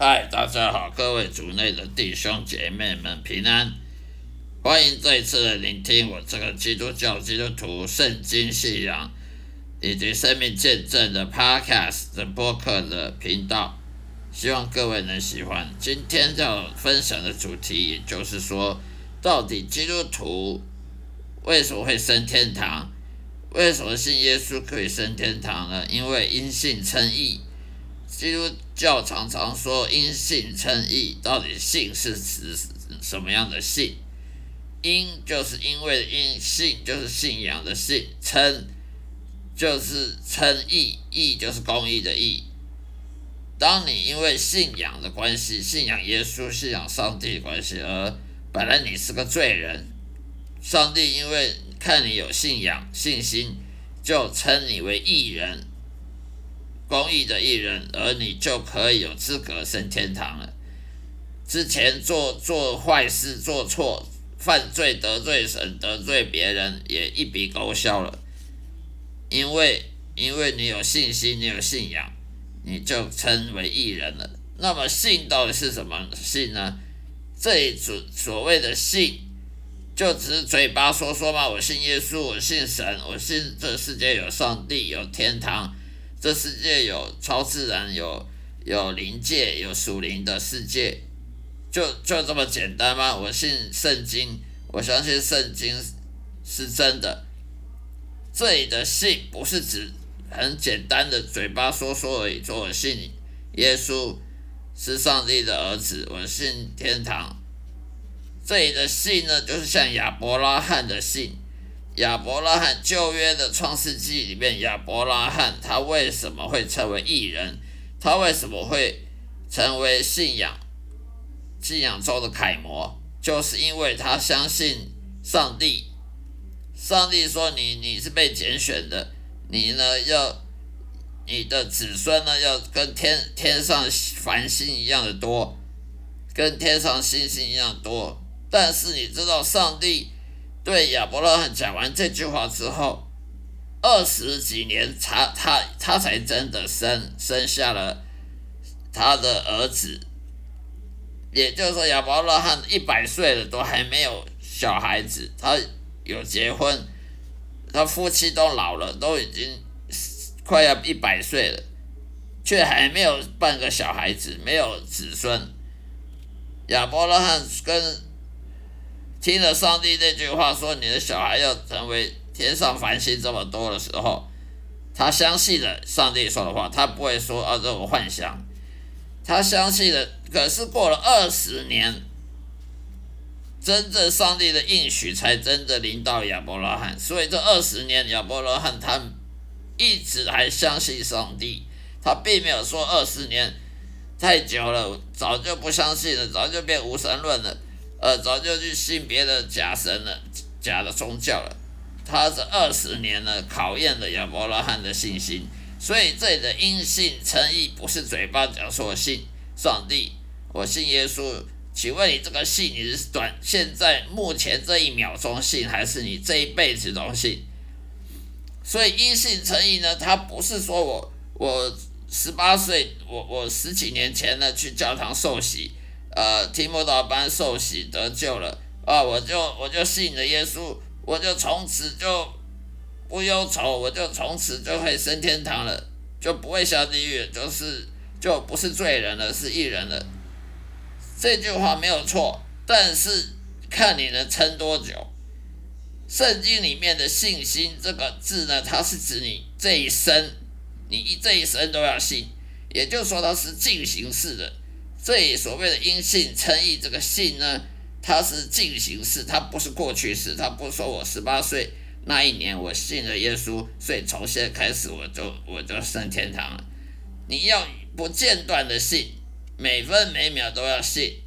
嗨，大家好，各位族内的弟兄姐妹们平安，欢迎再次的聆听我这个基督教基督徒圣经信仰以及生命见证的 Podcast 的播客的频道，希望各位能喜欢。今天要分享的主题，也就是说，到底基督徒为什么会升天堂？为什么信耶稣可以升天堂呢？因为因信称义。基督教常常说因信称义，到底信是指什么样的信？因就是因为因信就是信仰的信，称就是称义，义就是公义的义。当你因为信仰的关系，信仰耶稣、信仰上帝的关系，而本来你是个罪人，上帝因为看你有信仰、信心，就称你为义人。公益的艺人，而你就可以有资格升天堂了。之前做做坏事、做错、犯罪、得罪神、得罪别人，也一笔勾销了。因为因为你有信心，你有信仰，你就称为艺人了。那么信到底是什么信呢？这一组所谓的信，就只是嘴巴说说嘛。我信耶稣，我信神，我信这世界有上帝，有天堂。这世界有超自然，有有灵界，有属灵的世界，就就这么简单吗？我信圣经，我相信圣经是真的。这里的信不是指很简单的嘴巴说说而已，说我信耶稣是上帝的儿子，我信天堂。这里的信呢，就是像亚伯拉罕的信。亚伯拉罕旧约的创世纪里面，亚伯拉罕他为什么会成为异人？他为什么会成为信仰信仰中的楷模？就是因为他相信上帝。上帝说：“你你是被拣选的，你呢要你的子孙呢要跟天天上繁星一样的多，跟天上星星一样多。但是你知道上帝？”对亚伯拉罕讲完这句话之后，二十几年，他他他才真的生生下了他的儿子。也就是说，亚伯拉罕一百岁了都还没有小孩子。他有结婚，他夫妻都老了，都已经快要一百岁了，却还没有半个小孩子，没有子孙。亚伯拉罕跟听了上帝那句话说：“你的小孩要成为天上繁星这么多的时候，他相信了上帝说的话，他不会说啊这种幻想，他相信了。可是过了二十年，真正上帝的应许才真的临到亚伯拉罕。所以这二十年，亚伯拉罕他一直还相信上帝，他并没有说二十年太久了，早就不相信了，早就变无神论了。”呃，早就去信别的假神了，假的宗教了。他这二十年呢，考验了亚伯拉罕的信心。所以这里的因信诚意，不是嘴巴讲说信上帝，我信耶稣。请问你这个信，你是短现在目前这一秒钟信，还是你这一辈子都信？所以因信诚意呢，他不是说我我十八岁，我我十几年前呢去教堂受洗。呃，提摩达班受洗得救了啊！我就我就信了耶稣，我就从此就不忧愁，我就从此就可以升天堂了，就不会下地狱，就是就不是罪人了，是义人了。这句话没有错，但是看你能撑多久。圣经里面的信心这个字呢，它是指你这一生，你一这一生都要信，也就是说它是进行式的。这里所谓的因信称义，这个信呢，它是进行式，它不是过去式。它不说我十八岁那一年我信了耶稣，所以从现在开始我就我就升天堂了。你要不间断的信，每分每秒都要信，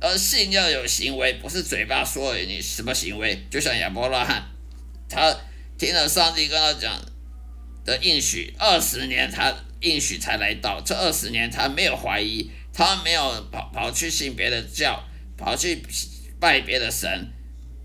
而信要有行为，不是嘴巴说你什么行为。就像亚伯拉罕，他听了上帝跟他讲的应许，二十年他应许才来到，这二十年他没有怀疑。他没有跑跑去信别的教，跑去拜别的神，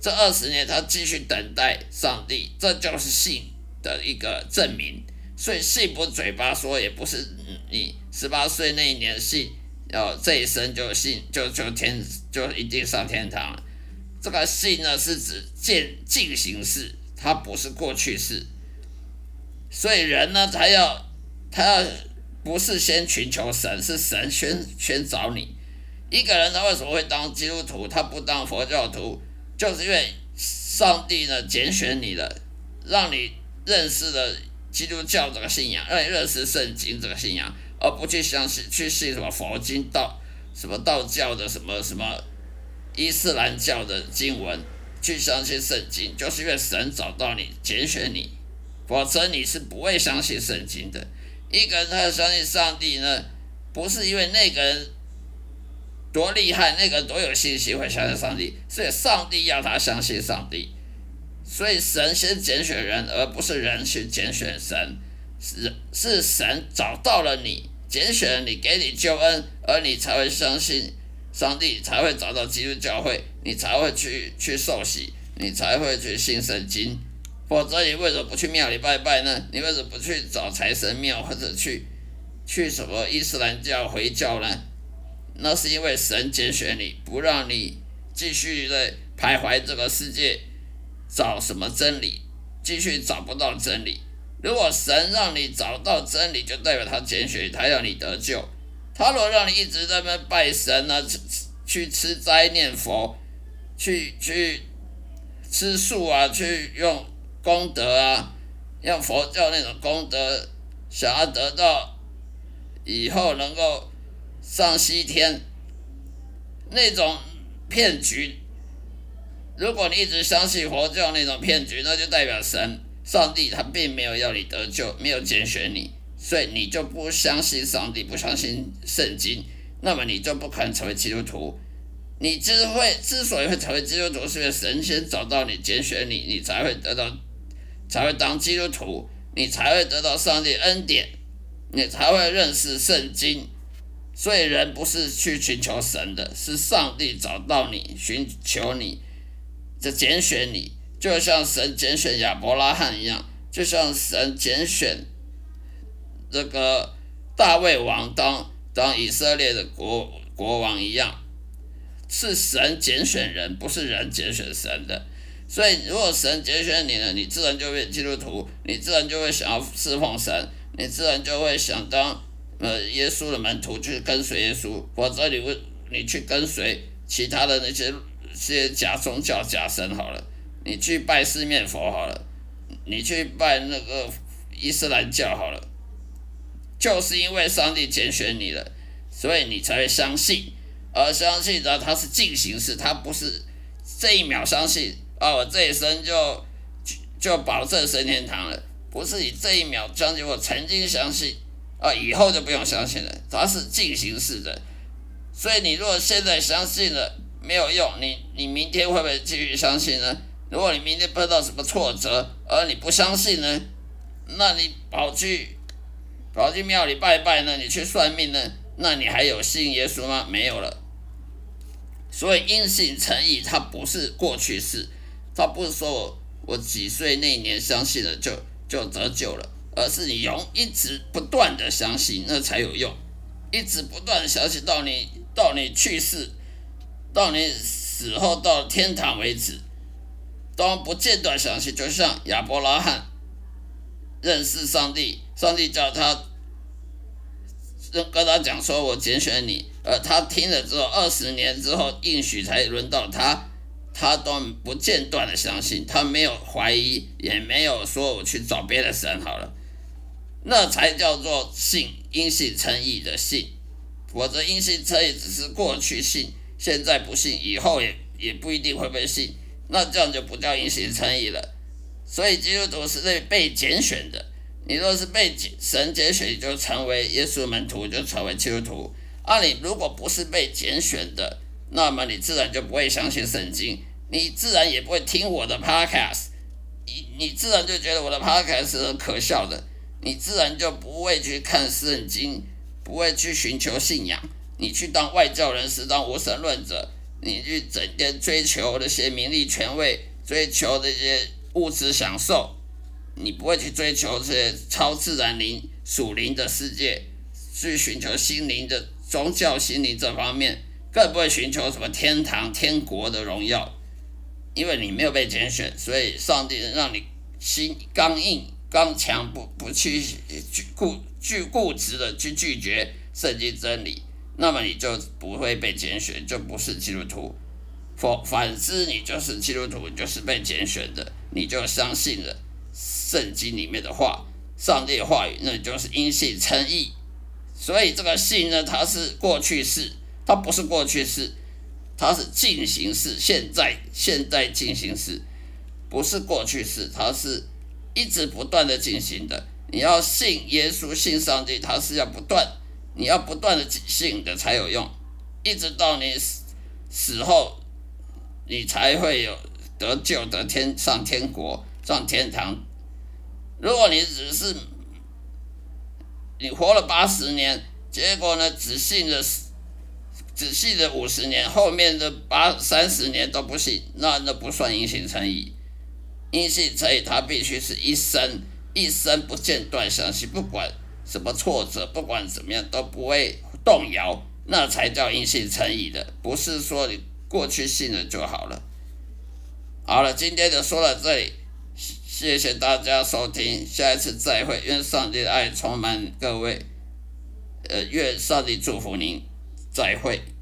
这二十年他继续等待上帝，这就是信的一个证明。所以信不嘴巴说，也不是你十八岁那一年信，哦，这一生就信就就天就一定上天堂。这个信呢是指进进行式，它不是过去式。所以人呢，他要他要不是先寻求神，是神先先找你。一个人他为什么会当基督徒，他不当佛教徒，就是因为上帝呢拣选你了，让你认识了。基督教这个信仰，让你认识圣经这个信仰，而不去相信去信什么佛经道什么道教的什么什么伊斯兰教的经文，去相信圣经，就是因为神找到你拣选你，否则你是不会相信圣经的。一个人他要相信上帝呢，不是因为那个人多厉害，那个人多有信心会相信上帝，是上帝要他相信上帝。所以神先拣选人，而不是人去拣选神，是是神找到了你，拣选你，给你救恩，而你才会相信上帝，才会找到基督教会，你才会去去受洗，你才会去信圣经。否则你为什么不去庙里拜拜呢？你为什么不去找财神庙或者去去什么伊斯兰教回教呢？那是因为神拣选你，不让你继续的徘徊这个世界。找什么真理？继续找不到真理。如果神让你找到真理，就代表他拣选他要你得救。他若让你一直在那拜神呢，去去吃斋念佛，去去吃素啊，去用功德啊，用佛教那种功德，想要得到以后能够上西天，那种骗局。如果你一直相信佛教那种骗局，那就代表神、上帝他并没有要你得救，没有拣选你，所以你就不相信上帝，不相信圣经，那么你就不可能成为基督徒。你之会之所以会成为基督徒，是因为神仙找到你，拣选你，你才会得到，才会当基督徒，你才会得到上帝恩典，你才会认识圣经。所以人不是去寻求神的，是上帝找到你，寻求你。这拣选你，就像神拣选亚伯拉罕一样，就像神拣选这个大卫王当当以色列的国国王一样，是神拣选人，不是人拣选神的。所以，如果神拣选你了，你自然就会基督徒，你自然就会想要侍奉神，你自然就会想当呃耶稣的门徒，去跟随耶稣。否则，你会你去跟随其他的那些。些假宗教假神好了，你去拜四面佛好了，你去拜那个伊斯兰教好了，就是因为上帝拣选你了，所以你才会相信，而相信呢，它是进行式，它不是这一秒相信啊，我这一生就就保证升天堂了，不是你这一秒相信，我曾经相信啊，以后就不用相信了，它是进行式的，所以你如果现在相信了。没有用，你你明天会不会继续相信呢？如果你明天碰到什么挫折，而你不相信呢？那你跑去跑去庙里拜拜呢？你去算命呢？那你还有信耶稣吗？没有了。所以因信成义，它不是过去式，他不是说我我几岁那年相信了就就得救了，而是你用一直不断的相信，那才有用，一直不断的相信到你到你去世。到你死后到天堂为止，都不间断相信，就像亚伯拉罕认识上帝，上帝叫他跟他讲说：“我拣选你。”而他听了之后，二十年之后应许才轮到他，他都不间断的相信，他没有怀疑，也没有说我去找别的神好了，那才叫做信，因信称义的信，否则因信称义只是过去信。现在不信，以后也也不一定会被信，那这样就不叫因信称义了。所以基督徒是被被拣选的。你若是被神拣选，就成为耶稣门徒，就成为基督徒。啊，你如果不是被拣选的，那么你自然就不会相信圣经，你自然也不会听我的 podcast，你你自然就觉得我的 podcast 是可笑的，你自然就不会去看圣经，不会去寻求信仰。你去当外教人士，当无神论者，你去整天追求那些名利权位，追求这些物质享受，你不会去追求这些超自然灵属灵的世界，去寻求心灵的宗教心灵这方面，更不会寻求什么天堂天国的荣耀，因为你没有被拣选，所以上帝让你心刚硬刚强，不不去去固拒固执的去拒绝圣经真理。那么你就不会被拣选，就不是基督徒。否反之，你就是基督徒，你就是被拣选的，你就相信了圣经里面的话，上帝的话语，那就是因信称义。所以这个信呢，它是过去式，它不是过去式，它是进行式，现在现在进行式，不是过去式，它是一直不断的进行的。你要信耶稣，信上帝，它是要不断。你要不断的信的才有用，一直到你死死后，你才会有得救得天上天国上天堂。如果你只是你活了八十年，结果呢只信了仔细的五十年，后面的八三十年都不信，那那不算因信成义。因信成义，他必须是一生一生不间断相信，不管。什么挫折，不管怎么样都不会动摇，那才叫因信成义的，不是说你过去信了就好了。好了，今天就说到这里，谢谢大家收听，下一次再会，愿上帝的爱充满各位，呃，愿上帝祝福您，再会。